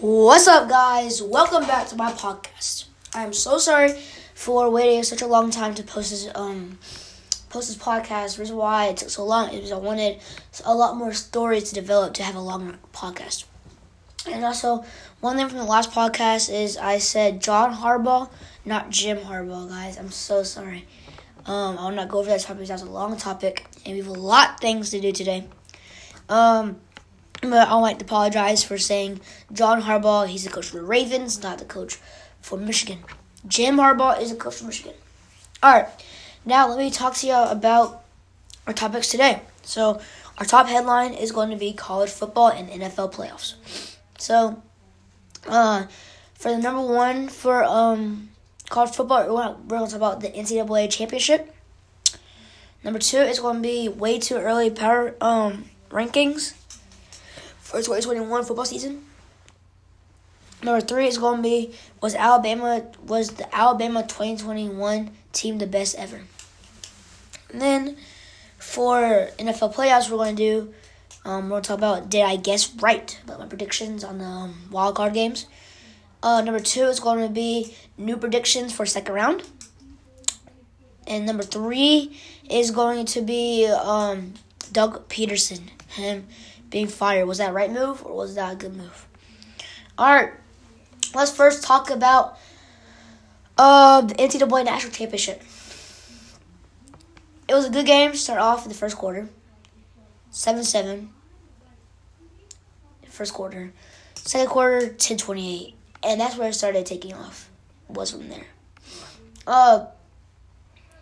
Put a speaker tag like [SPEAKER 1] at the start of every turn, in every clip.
[SPEAKER 1] What's up, guys? Welcome back to my podcast. I am so sorry for waiting such a long time to post this um post this podcast. The reason why it took so long is I wanted a lot more stories to develop to have a longer podcast. And also, one thing from the last podcast is I said John Harbaugh, not Jim Harbaugh, guys. I'm so sorry. Um, I will not go over that topic because that's a long topic, and we have a lot of things to do today. Um, but I like to apologize for saying John Harbaugh. He's the coach for the Ravens, not the coach for Michigan. Jim Harbaugh is the coach for Michigan. All right, now let me talk to you about our topics today. So, our top headline is going to be college football and NFL playoffs. So, uh, for the number one for um college football, we're going to talk about the NCAA championship. Number two is going to be way too early power um rankings for 2021 football season. Number three is going to be was Alabama was the Alabama 2021 team the best ever. And then for NFL playoffs, we're going to do um, we're going to talk about did I guess right about my predictions on the um, wild card games. Uh, number two is going to be new predictions for second round. And number three is going to be um, Doug Pederson. him being fired. Was that right move or was that a good move? All right, let's first talk about uh, the NCAA National Championship. It was a good game to start off in the first quarter. 7 7. First quarter. Second quarter, 10 28. And that's where it started taking off. Was from there. Uh,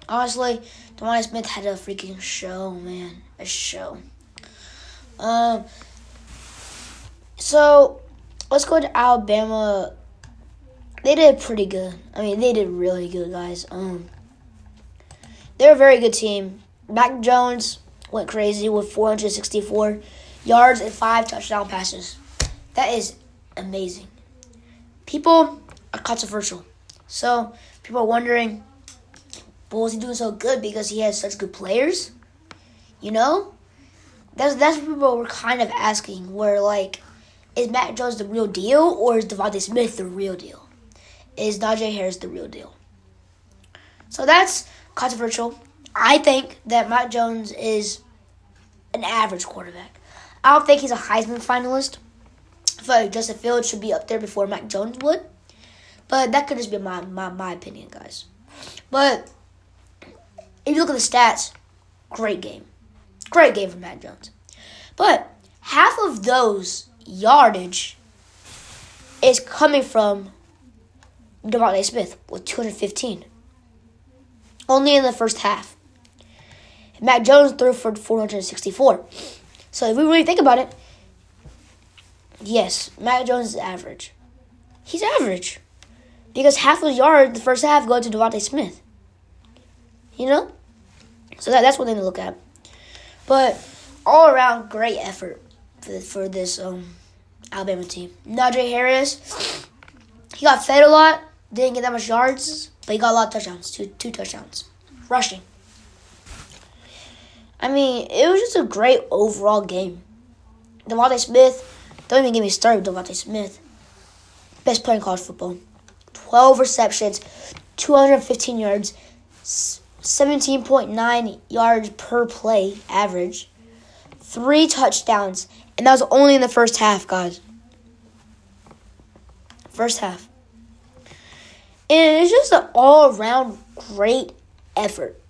[SPEAKER 1] honestly, DeVonta Smith had a freaking show, man. A show. Um, so let's go to Alabama. They did pretty good. I mean, they did really good, guys. Um, they're a very good team. Mac Jones went crazy with 464 yards and five touchdown passes. That is amazing. People are controversial. So people are wondering, but was he doing so good because he has such good players? You know? That's that's what people were kind of asking. Where like, is Mac Jones the real deal or is DeVonta Smith the real deal? Is Najee Harris the real deal? So that's controversial. I think that Mac Jones is an average quarterback. I don't think he's a Heisman finalist. I feel like Justin Fields should be up there before Mac Jones would. But that could just be my, my, my opinion, guys. But if you look at the stats, great game. Great game from Mac Jones. But half of those yardage is coming from DeVonta Smith with 215. Only in the first half. Mac Jones threw for 464. So if we really think about it, yes, Mac Jones is average. He's average. Because half of the yard the first half go to DeVonta Smith. You know? So that, that's one thing to look at. But all around, great effort for, for this um, Alabama team. Najee Harris, he got fed a lot, didn't get that much yards, but he got a lot of touchdowns, two two touchdowns, rushing. I mean, it was just a great overall game. DeVonta Smith, don't even get me started with DeVonta Smith. Best player in college football. 12 receptions, 215 yards, 17.9 yards per play average, three touchdowns, and that was only in the first half, guys. First half. And it's just an all around great effort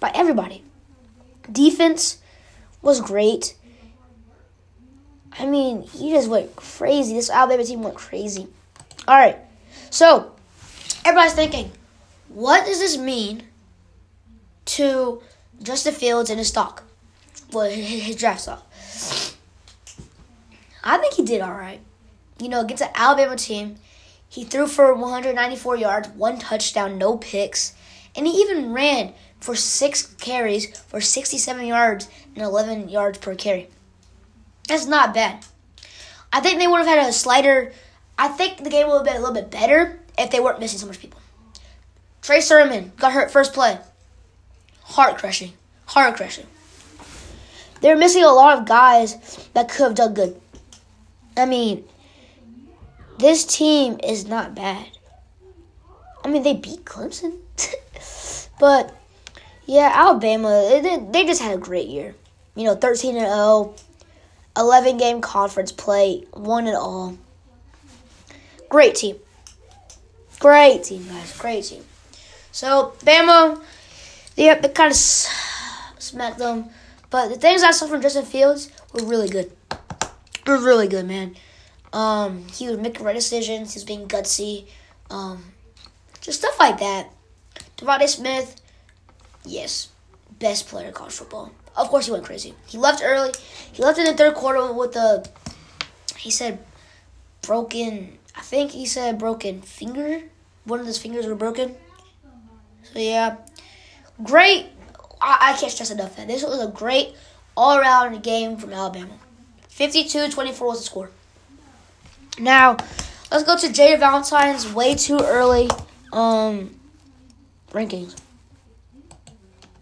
[SPEAKER 1] by everybody. Defense was great. I mean, he just went crazy. This Alabama team went crazy. All right. So, everybody's thinking, what does this mean to Justin Fields and his stock? Well, his draft stock. I think he did all right. You know, against an Alabama team, he threw for 194 yards, one touchdown, no picks, and he even ran for six carries for 67 yards and 11 yards per carry. That's not bad. I think they would have had a slighter. I think the game would have been a little bit better if they weren't missing so much people. Trey Sermon got hurt first play. Heart crushing. Heart crushing. They're missing a lot of guys that could have done good. I mean, this team is not bad. I mean, they beat Clemson. but, yeah, Alabama, they, just had a great year. You know, 13 and 0, 11 game conference play, 1 and all. Great team. Great team, guys. Great team. So, Bama, they, they kind of smacked them. But the things I saw from Justin Fields were really good. Were really good, man. Um, he was making right decisions. He was being gutsy. Um, just stuff like that. DeVonta Smith, yes, best player in college football. Of course, he went crazy. He left early. He left in the third quarter with a, he said, broken. I think he said broken finger. One of his fingers were broken. So yeah, great. I, I can't stress enough that this was a great all-around game from Alabama. 52-24 was the score. Now, let's go to Jada Valentine's way too early um rankings.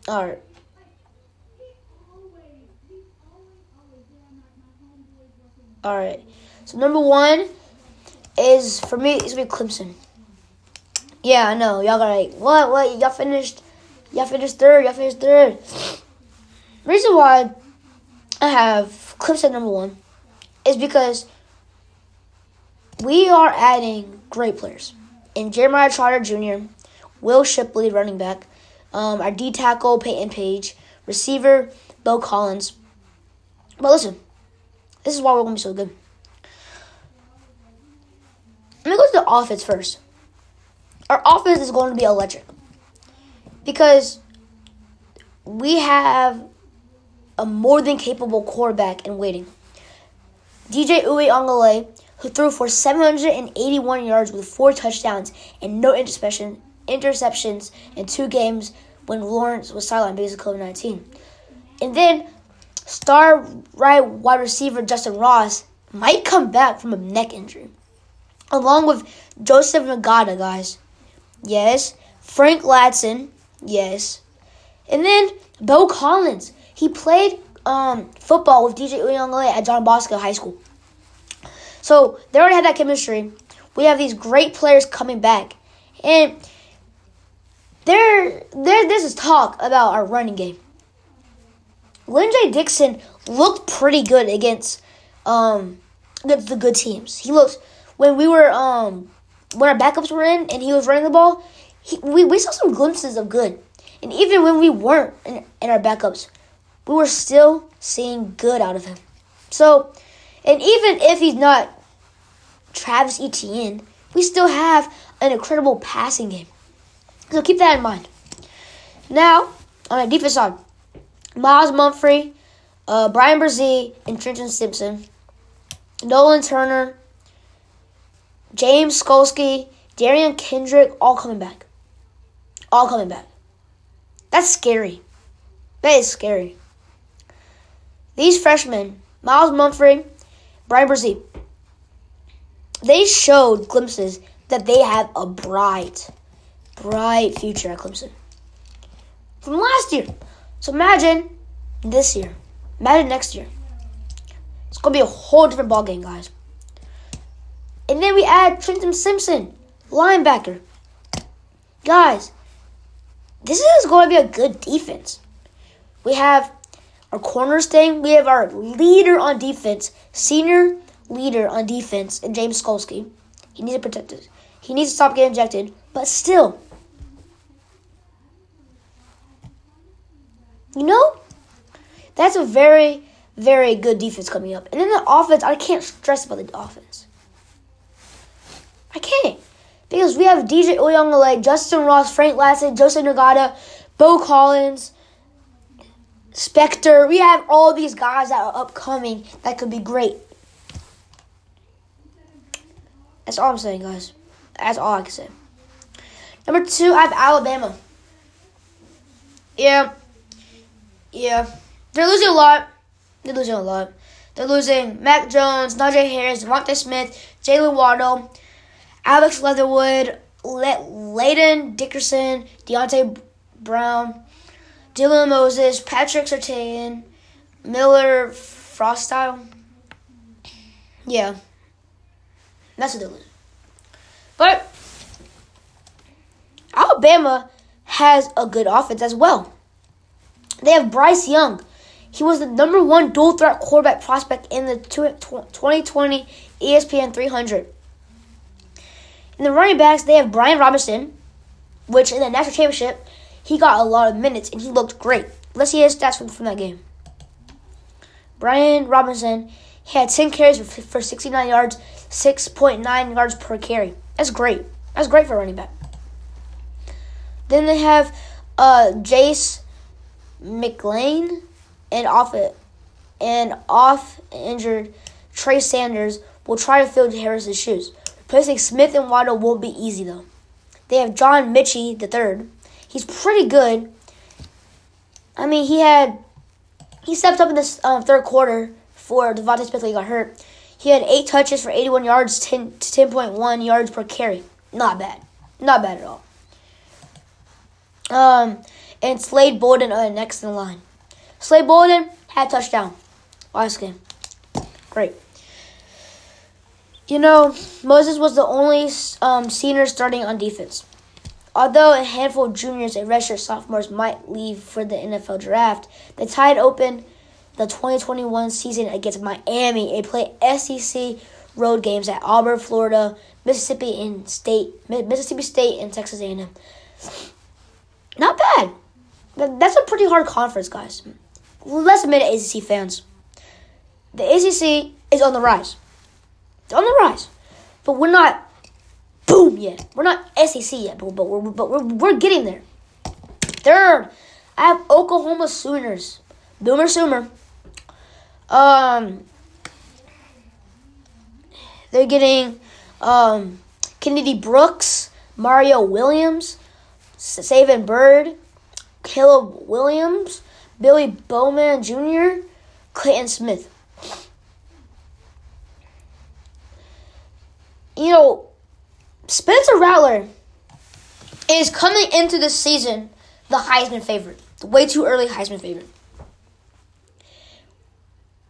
[SPEAKER 1] All right. All right. So number one is for me. It's gonna be Clemson. Yeah, I know. Y'all got like what? What? Y'all finished? Y'all finished third. Y'all finished third. Reason why I have Clemson number one is because we are adding great players. In Jeremiah Trotter Jr., Will Shipley, running back, um, our D tackle, Payton Page, receiver, Beaux Collins. But listen, this is why we're going to be so good. Let me go to the offense first. Our offense is going to be electric because we have a more than capable quarterback in waiting. DJ Uiagalelei who threw for 781 yards with four touchdowns and no interception, interceptions in two games when Lawrence was sidelined because of COVID 19. And then star right wide receiver Justin Ross might come back from a neck injury, along with Joseph Ngata, guys. Yes. Frank Ladson. Yes. And then Beaux Collins. He played um, football with DJ Uiagalelei at John Bosco High School. So they already had that chemistry. We have these great players coming back, and there, there. This is talk about our running game. Lyn-J Dixon looked pretty good against um the good teams. He looked when we were um when our backups were in and he was running the ball. He, we we saw some glimpses of good, and even when we weren't in, in our backups, we were still seeing good out of him. So and even if he's not Travis Etienne, we still have an incredible passing game. So keep that in mind. Now, on the defense side, Myles Mumphrey, uh, Bryan Bresee, and Trenton Simpson, Nolan Turner, James Skalski, Derion Kendrick, all coming back. All coming back. That's scary. That is scary. These freshmen, Miles Mumphrey, Bryan Bresee, they showed glimpses that they have a bright, bright future at Clemson. From last year. So imagine this year. Imagine next year. It's to be a whole different ballgame, guys. And then we add Trenton Simpson, linebacker. Guys, this is going to be a good defense. We have our corners staying. We have our leader on defense, senior leader on defense and James Skalski. He needs to protect it. He needs to stop getting ejected, but still. You know? That's a very, very good defense coming up. And then the offense, I can't stress about the offense. I can't. Because we have DJ Uiagalelei, Justin Ross, Frank Ladson, Joseph Ngata, Beaux Collins, Spector. We have all these guys that are upcoming that could be great. That's all I'm saying, guys. That's all I can say. Number two, I have Alabama. Yeah. Yeah. They're losing a lot. They're losing a lot. They're losing Mac Jones, Najee Harris, DeVonta Smith, Jaylen Waddle, Alex Leatherwood, Le- Landon Dickerson, Deonte Brown, Dylan Moses, Patrick Surtain, Miller Forristall. Yeah. That's what they're. But Alabama has a good offense as well. They have Bryce Young. He was the number one dual threat quarterback prospect in the 2020 ESPN 300. In the running backs, they have Brian Robinson, which in the national championship, he got a lot of minutes and he looked great. Let's see his stats from, from that game. Brian Robinson he had 10 carries for, for 69 yards, 6.9 yards per carry. That's great. That's great for running back. Then they have uh, Jace McLean and off it and off injured Trey Sanders will try to fill Harris's shoes. Replacing Smith and Waddle won't be easy though. They have John Metchie the third. He's pretty good. I mean, he had he stepped up in this um, third quarter for DeVonta Smith he got hurt. He had eight touches for 81 yards, 10 to 10.1 yards per carry. Not bad. Not bad at all. Um, and Slade Bolden uh, next in the line. Slade Bolden had touchdown last game. Great. You know, Moses was the only um, senior starting on defense. Although a handful of juniors and redshirt sophomores might leave for the NFL draft, they tied open the 2021 season against Miami and play SEC road games at Auburn, Florida, Mississippi and State, Mississippi State, and Texas A&M. Not bad. That's a pretty hard conference, guys. Let's admit it, ACC fans. The ACC is on the rise. On the rise, but we're not boom yet. We're not SEC yet, but, but we're but we're, we're getting there. Third, I have Oklahoma Sooners. Boomer Sooner. Um, they're getting um, Kennedy Brooks, Mario Williams, Savion Byrd, Caleb Williams, Billy Bowman Jr., Clayton Smith. You know, Spencer Rattler is coming into the season the Heisman favorite. The way too early Heisman favorite.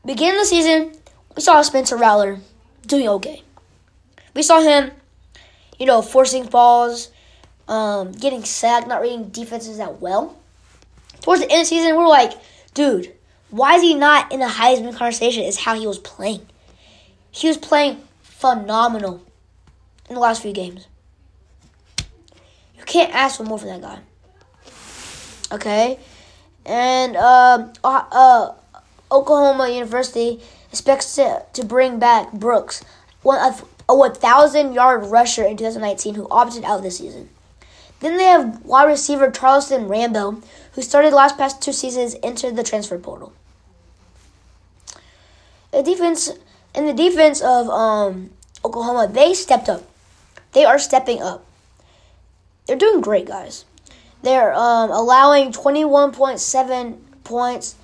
[SPEAKER 1] Beginning of the season, we saw Spencer Rattler doing okay. We saw him, you know, forcing balls, um, getting sacked, not reading defenses that well. Towards the end of the season, we're like, dude, why is he not in the Heisman conversation? Is how he was playing. He was playing phenomenal in the last few games. You can't ask for more from that guy. Okay? And, uh, uh, uh Oklahoma University expects to, to bring back Brooks, one a 1,000 yard rusher in 2019 who opted out this season. Then they have wide receiver Charleston Rambo, who started last past two seasons, entered the transfer portal. The defense in the defense of um, Oklahoma, they stepped up. They are stepping up. They're doing great, guys. They're um, allowing 21.7 points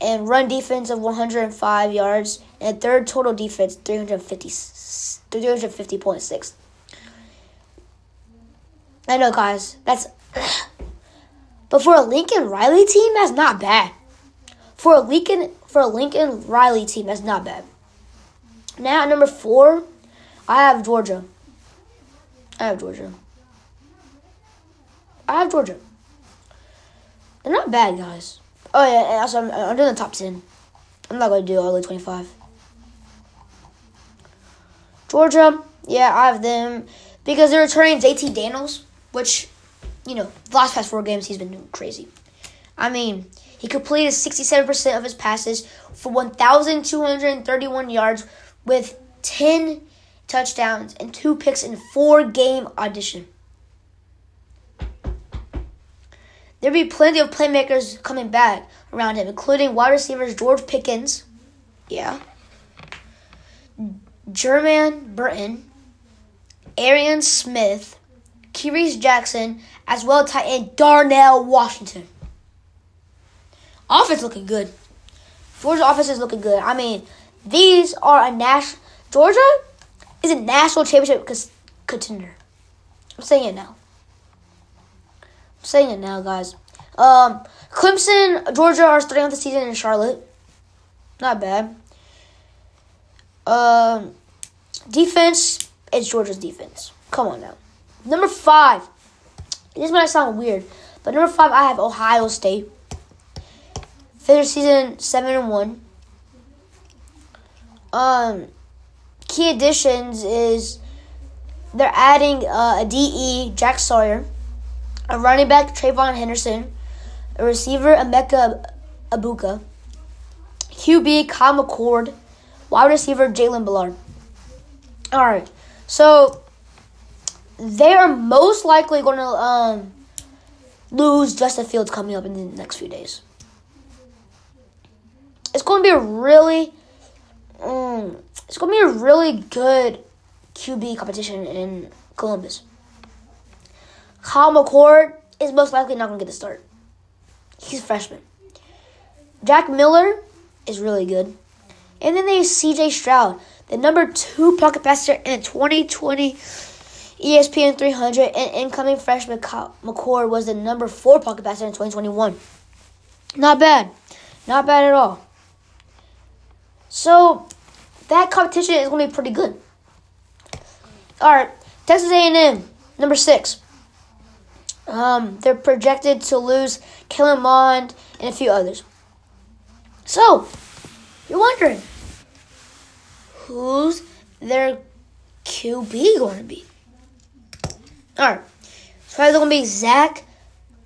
[SPEAKER 1] and run defense of 105 yards, and third total defense 350 350.6. I know, guys, that's. But for a Lincoln Riley team, that's not bad. For a Lincoln for a Lincoln Riley team, that's not bad. Now at number four, I have Georgia. I have Georgia. I have Georgia. They're not bad, guys. Oh yeah, also I'm, I'm doing the top ten. I'm not gonna do all the twenty five. Georgia, yeah, I have them because they're returning JT Daniels, which, you know, the last past four games he's been doing crazy. I mean, he completed 67% of his passes for 1,231 yards with 10 touchdowns and two picks in four game audition. There'll be plenty of playmakers coming back around him, including wide receivers George Pickens, yeah, Jermaine Burton, Arian Smith, Kearis Jackson, as well as tight end Darnell Washington. Offense looking good. Georgia offense is looking good. I mean, these are a national. Georgia is a national championship contender. I'm saying it now I'm saying it now, guys. Um, Clemson, Georgia are starting off the season in Charlotte. Not bad. Um, Defense, it's Georgia's defense. Come on now. Number five. This might sound weird, but number five, I have Ohio State. Finished season seven and one. Um, key additions is they're adding uh, a DE Jack Sawyer, a running back TreVeyon Henderson, a receiver Emeka Egbuka, QB Kyle McCord, wide receiver Jalen Ballard. All right, so they are most likely going to um, lose Justin Fields coming up in the next few days. It's going to be a really, um, it's going to be a really good QB competition in Columbus. Kyle McCord is most likely not going to get the start. He's a freshman. Jack Miller is really good. And then there's CJ Stroud, the number two pocket passer in the 2020 ESPN 300, and incoming freshman McCord was the number four pocket passer in 2021. Not bad. Not bad at all. So that competition is going to be pretty good. All right, Texas A&M, number six. Um, they're projected to lose Kellen Mond and a few others. So, you're wondering, who's their QB going to be? All right, probably going to be Zach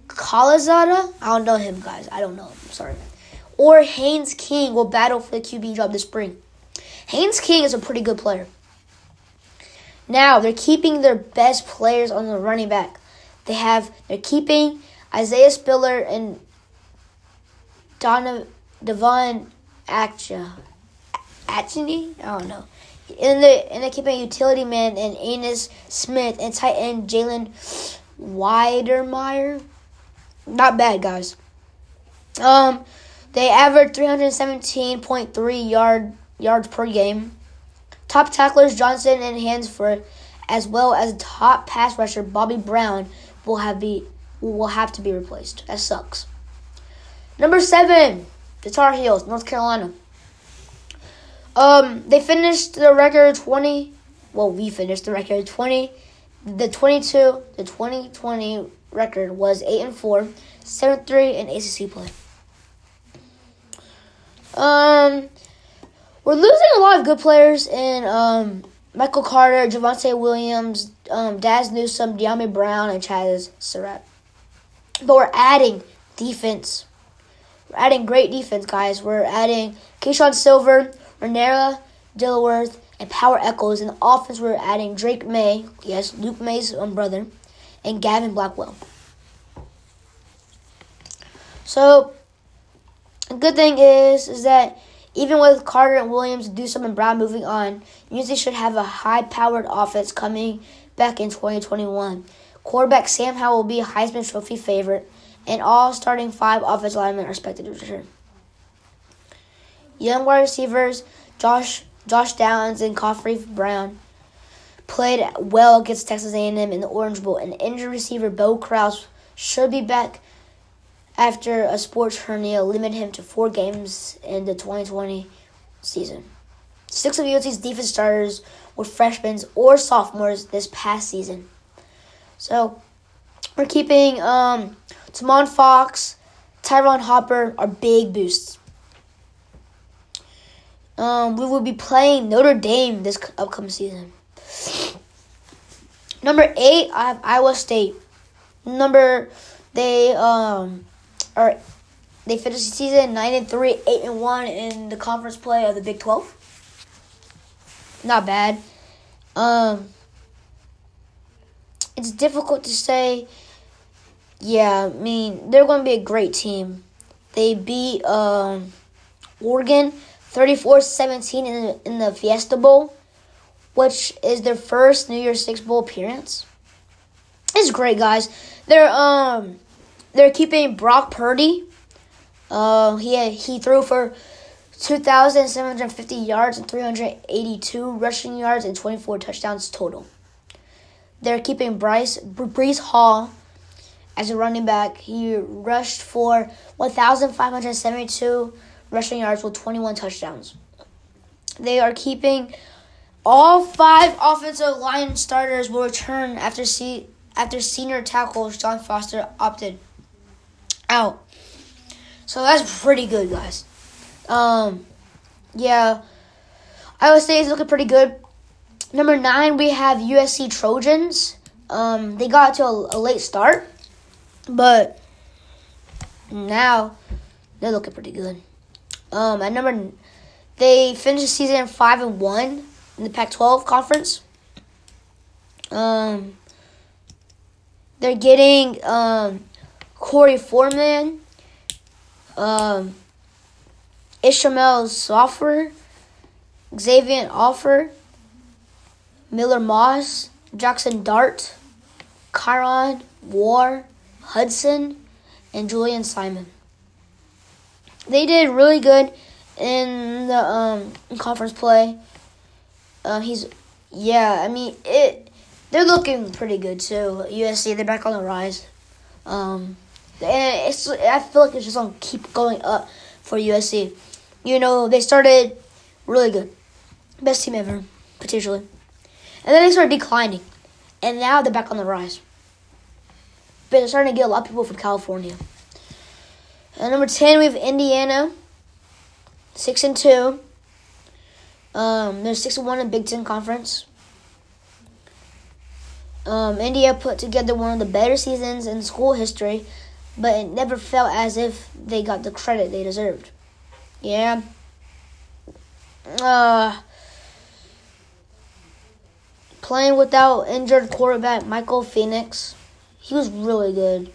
[SPEAKER 1] Calzada. I don't know him, guys. I don't know him. sorry. Or Haynes King will battle for the QB job this spring. Haynes King is a pretty good player. Now they're keeping their best players on the running back. They have they're keeping Isaiah Spiller and Donna Devon Acha? I don't know. And they and they're keeping utility man and Ainias Smith and tight end Jalen Wydermyer. Not bad, guys. Um, they averaged 317.3 yard yards per game. Top tacklers Johnson and Hansford, as well as top pass rusher Bobby Brown, will have be will have to be replaced. That sucks. Number seven, the Tar Heels, North Carolina. Um, they finished the record twenty. Well, we finished the record twenty. The twenty-two, the twenty twenty record was eight and four, seven three in ACC play. Um, we're losing a lot of good players in um, Michael Carter, Javonte Williams, um, Dazz Newsome, Dyami Brown, and Chazz Surratt. But we're adding defense. We're adding great defense, guys. We're adding Keeshawn Silver, Renera, Dilworth, and Power Echols. In the offense, we're adding Drake Maye, yes, Luke Maye's um, brother, and Gavin Blackwell. So, good thing is, is that even with Carter and Williams, Newsome and Brown moving on, UNC should have a high-powered offense coming back in 2021. Quarterback Sam Howell will be a Heisman Trophy favorite, and all starting five offensive linemen are expected to return. Young wide receivers Josh Josh Downs and Khafre Brown played well against Texas A&M in the Orange Bowl, and injured receiver Bo Krause should be back after a sports hernia limited him to four games in the 2020 season. Six of UNC's defense starters were freshmen or sophomores this past season. So we're keeping um, Tomon Fox, Ty'Ron Hopper are big boosts. Um, we will be playing Notre Dame this upcoming season. Number eight, I have Iowa State. Number they um or they finished the season nine and three, eight and one in the conference play of the Big Twelve. Not bad. Um, it's difficult to say. Yeah, I mean they're going to be a great team. They beat um, Oregon 34-17 in the, in the Fiesta Bowl, which is their first New Year's Six bowl appearance. It's great, guys. They're um they're keeping Brock Purdy. Uh, he he threw for 2,750 yards and 382 rushing yards and 24 touchdowns total. They're keeping Bryce Breece Hall as a running back. He rushed for 1,572 rushing yards with 21 touchdowns. They are keeping All five offensive line starters will return after se- after senior tackle John Foster opted out. So that's pretty good, guys. Um, yeah, Iowa State is looking pretty good. Number nine, we have USC Trojans. Um, they got to a, a late start, but now they're looking pretty good. Um, at number, they finished the season five and one in the Pac-12 conference. Um, they're getting um, Korey Foreman, um, Ishmael Sopher, Xavier Offer, Miller Moss, Jackson Dart, Kyron War, Hudson, and Julian Simon. They did really good in the um, conference play. Uh, he's, yeah, I mean it. They're looking pretty good too. USC, they're back on the rise. Um, and it's I feel like it's just gonna keep going up for USC. You know, they started really good, best team ever potentially, and then they started declining, and now they're back on the rise. But they're starting to get a lot of people from California. And number ten, we have Indiana, six and two. Um, they're six and one in Big Ten Conference. Um, India put together one of the better seasons in school history, but it never felt as if they got the credit they deserved. Yeah. Uh, playing without injured quarterback Michael Penix, he was really good.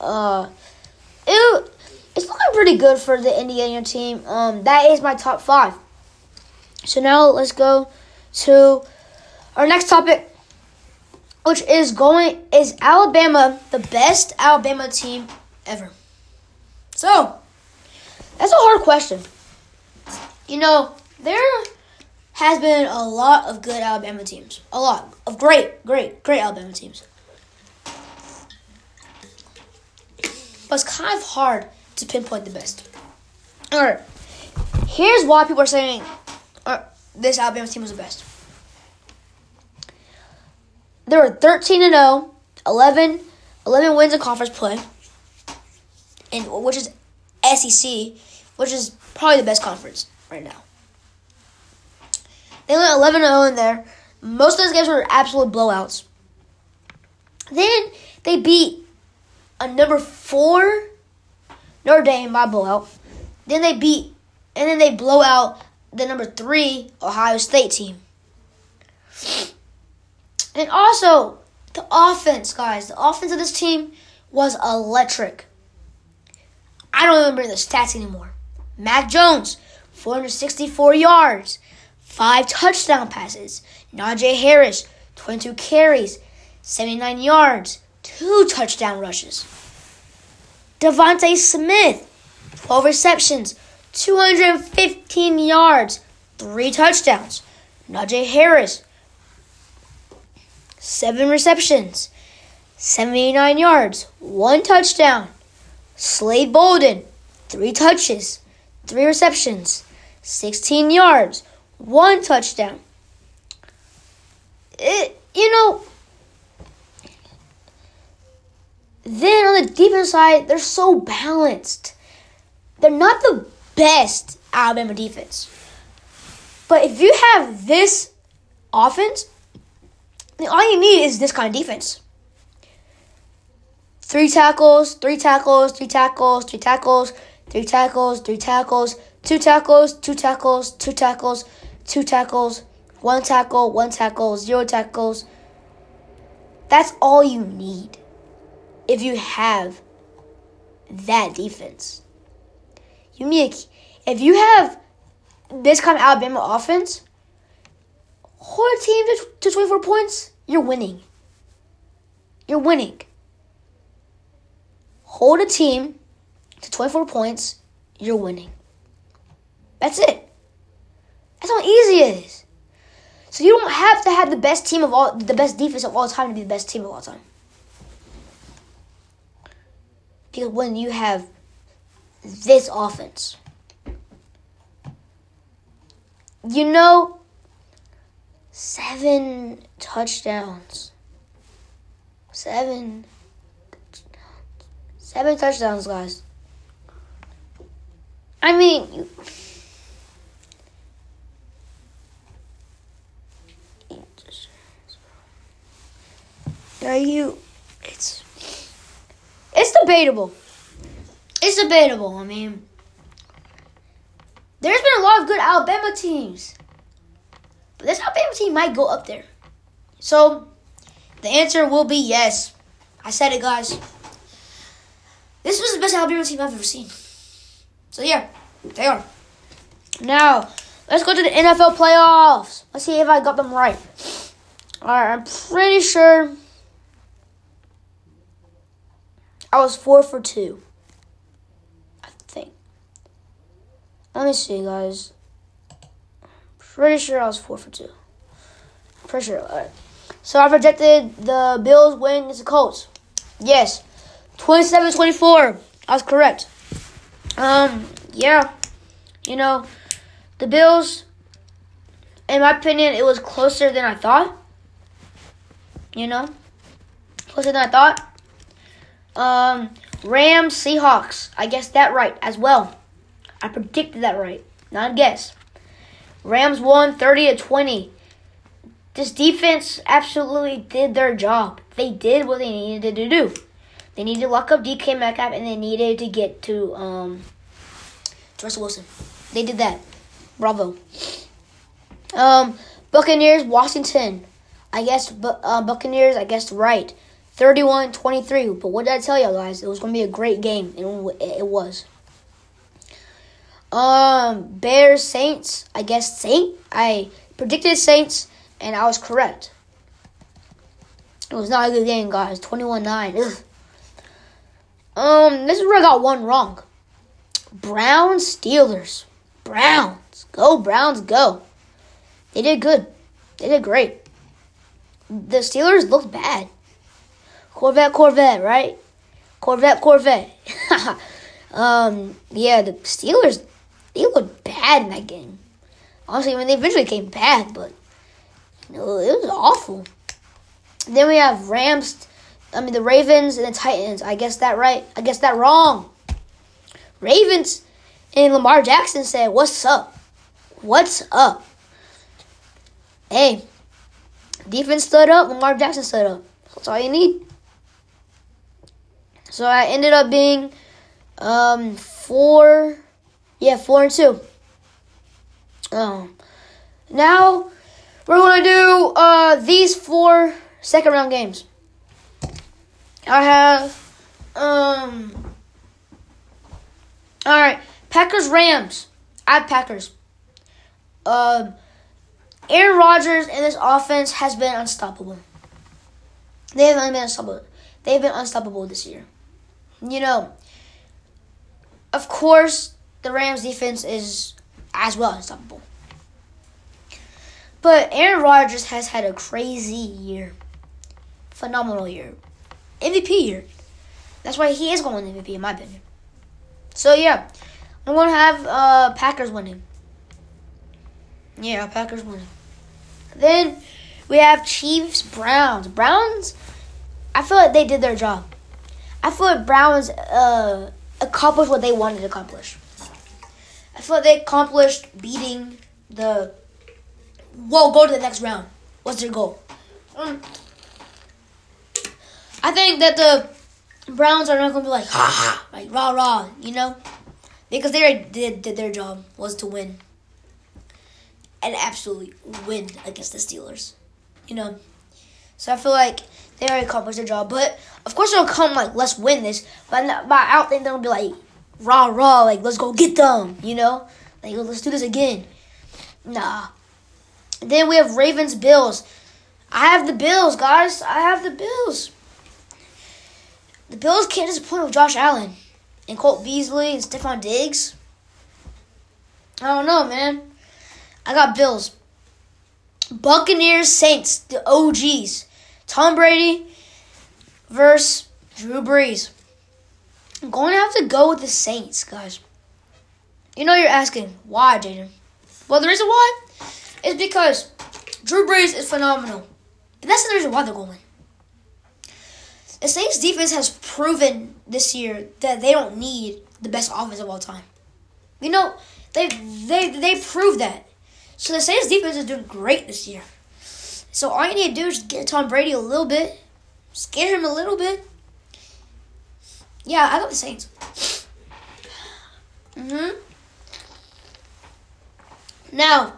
[SPEAKER 1] Uh, it, it's looking pretty good for the Indiana team. Um, that is my top five. So now let's go to our next topic which is going is Alabama the best Alabama team ever? So, that's a hard question. You know, there has been a lot of good Alabama teams. A lot of great, great, great Alabama teams. But it's kind of hard to pinpoint the best. Alright. Here's why people are saying uh, this Alabama team was the best they were 13 and 0, 11, 11 wins in conference play, and which is SEC, which is probably the best conference right now. They went 11 0 in there. Most of those games were absolute blowouts. Then they beat a number four Notre Dame by blowout. Then they beat, and then they blow out the number three Ohio State team. And also, the offense, guys, the offense of this team was electric. I don't remember the stats anymore. Mac Jones, 464 yards, five touchdown passes. Najee Harris, 22 carries, 79 yards, two touchdown rushes. DeVonta Smith, 12 receptions, 215 yards, three touchdowns. Najee Harris, seven receptions, 79 yards, one touchdown. Slade Bolden, three touches, three receptions, 16 yards, one touchdown. It, you know, then on the defense side, they're so balanced. They're not the best Alabama defense. But if you have this offense, all you need is this kind of defense. Three tackles, three tackles, three tackles, three tackles, three tackles, three tackles, two tackles, two tackles, two tackles, two tackles, one tackle, one tackle, zero tackles. That's all you need if you have that defense. You need if you have this kind of Alabama offense, hold a team to, to 24 points, you're winning. You're winning. Hold a team to 24 points, you're winning. That's it. That's how easy it is. So you don't have to have the best team of all, the best defense of all time to be the best team of all time. Because when you have this offense, you know Seven touchdowns. Seven. Seven touchdowns, guys. I mean, you, you? It's it's debatable. It's debatable. I mean, there's been a lot of good Alabama teams, this Alabama team might go up there. So, the answer will be yes. I said it, guys. This was the best Alabama team I've ever seen. So yeah, they are. Now, let's go to the NFL playoffs. Let's see if I got them right. Alright, I'm pretty sure I was four for two. I think. Let me see, guys. Pretty sure I was four for two. Pretty sure. Alright. So I projected the Bills win against the Colts. Yes. 27 24. I was correct. Um, yeah. You know, the Bills, in my opinion, it was closer than I thought. You know? Closer than I thought. Um, Rams, Seahawks. I guessed that right as well. I predicted that right. Not a guess. Rams won 30 to 20. This defense absolutely did their job. They did what they needed to do. They needed to lock up DK Metcalf and they needed to get to um Russell Wilson. They did that. Bravo. Um, Buccaneers, Washington. I guess uh, Buccaneers. I guess right. 31-23. But what did I tell you guys? It was going to be a great game, and it was. Um, Bears, Saints. I guess Saint. I predicted Saints, and I was correct. It was not a good game, guys. 21-9. Um, this is where I got one wrong. Browns, Steelers. Browns. Go, Browns, go. They did good. They did great. The Steelers looked bad. Corvette, Corvette, right? Corvette, Corvette. um, yeah, the Steelers, they looked bad in that game. Honestly, I mean, they eventually came back, but you know, it was awful. Then we have Rams, I mean, the Ravens and the Titans. I guess that right. I guess that wrong. Ravens and Lamar Jackson said, What's up? What's up? Hey, defense stood up, Lamar Jackson stood up. That's all you need. So I ended up being um four yeah, four and two. Um now we're gonna do uh these four second round games. I have um all right Packers Rams. I have Packers. Um Aaron Rodgers and this offense has been unstoppable. They haven't been unstoppable. They've been unstoppable this year. You know, of course, the Rams defense is as well unstoppable. But Aaron Rodgers has had a crazy year. Phenomenal year. MVP year. That's why he is going to MVP, in my opinion. So, yeah. I'm to have uh, Packers winning. Yeah, Packers winning. Then we have Chiefs, Browns. Browns, I feel like they did their job. I feel like Browns uh, accomplished what they wanted to accomplish. I feel like they accomplished beating the. Well, go to the next round. What's their goal? Um, I think that the Browns are not going to be like, ha ha, like rah rah, you know? Because they already did, did their job, was to win. And absolutely win against the Steelers, you know? So I feel like they already accomplished their job. But of course, they'll come like, let's win this. But, not, but I don't think they'll be like, rah rah, like, let's go get them, you know? Like, let's do this again. Nah. Then we have Ravens Bills. I have the Bills, guys. I have the Bills. The Bills can't disappoint with Josh Allen and Cole Beasley and Stefon Diggs. I don't know, man. I got Bills. Buccaneers Saints, the OGs. Tom Brady versus Drew Brees. I'm going to have to go with the Saints, guys. You know, you're asking, why, Jaden? Well, the reason why is because Drew Brees is phenomenal. And that's the reason why they're going. The Saints defense has proven this year that they don't need the best offense of all time. You know, they they they proved that. So the Saints defense is doing great this year. So all you need to do is get Tom Brady a little bit, scare him a little bit. Yeah, I got the Saints. Mhm. Now,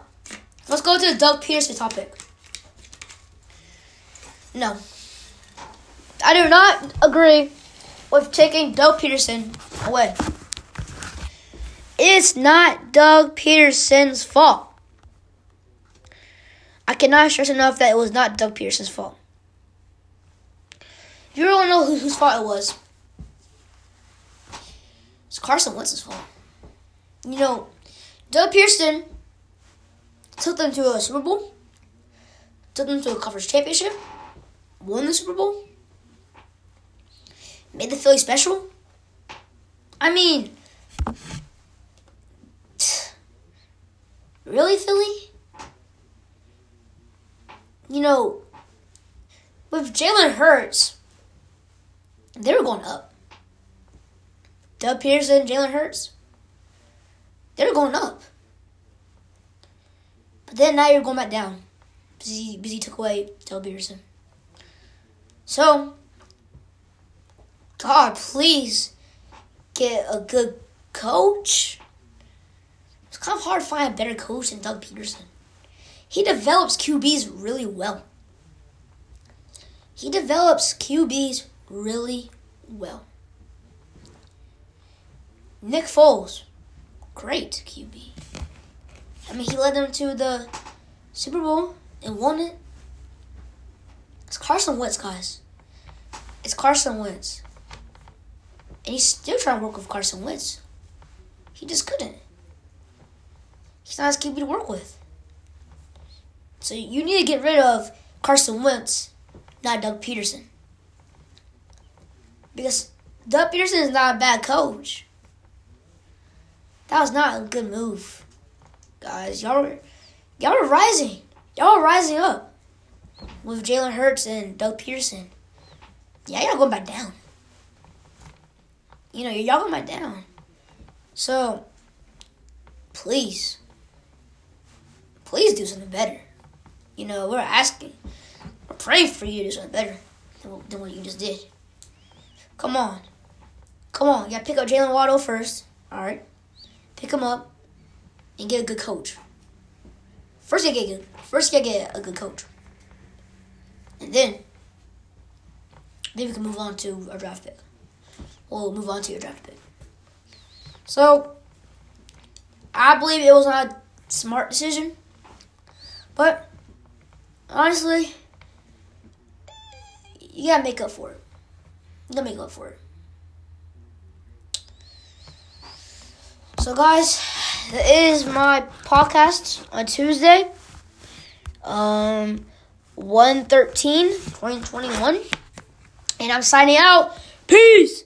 [SPEAKER 1] let's go to the Doug Pederson topic. No. I do not agree with taking Doug Pederson away. It's not Doug Pederson's fault. I cannot stress enough that it was not Doug Pederson's fault. You really know who, whose fault it was, it's Carson Wentz's fault. You know, Doug Pederson took them to a Super Bowl, took them to a conference championship, won the Super Bowl, made the Philly special. I mean, really, Philly? You know, with Jalen Hurts, they were going up. Doug Pederson, Jalen Hurts, they're going up. But then now you're going back down because he, because he took away Doug Pederson. So, God, please get a good coach. It's kind of hard to find a better coach than Doug Pederson. He develops QBs really well. He develops QBs really well. Nick Foles, great QB. I mean, he led them to the Super Bowl and won it. It's Carson Wentz, guys. It's Carson Wentz. And he's still trying to work with Carson Wentz. He just couldn't. He's not his QB to work with. So you need to get rid of Carson Wentz, not Doug Pederson. Because Doug Pederson is not a bad coach. That was not a good move, guys. Y'all were, y'all were rising. Y'all were rising up with Jalen Hurts and Doug Pederson. Yeah, y'all going back down. You know, y'all going back down. So, please, please do something better. You know, we're asking, we're praying for you to do something better than, than what you just did. Come on. Come on. You gotta pick up Jaylen Waddle first. All right. Pick him up and get a good coach. First, you get. First, you get a good coach, and then then we can move on to our draft pick. We'll move on to your draft pick. So, I believe it was not a smart decision, but honestly, you gotta make up for it. You gotta make up for it. So, guys, that is my podcast on Tuesday, um, 1 2021. And I'm signing out. Peace!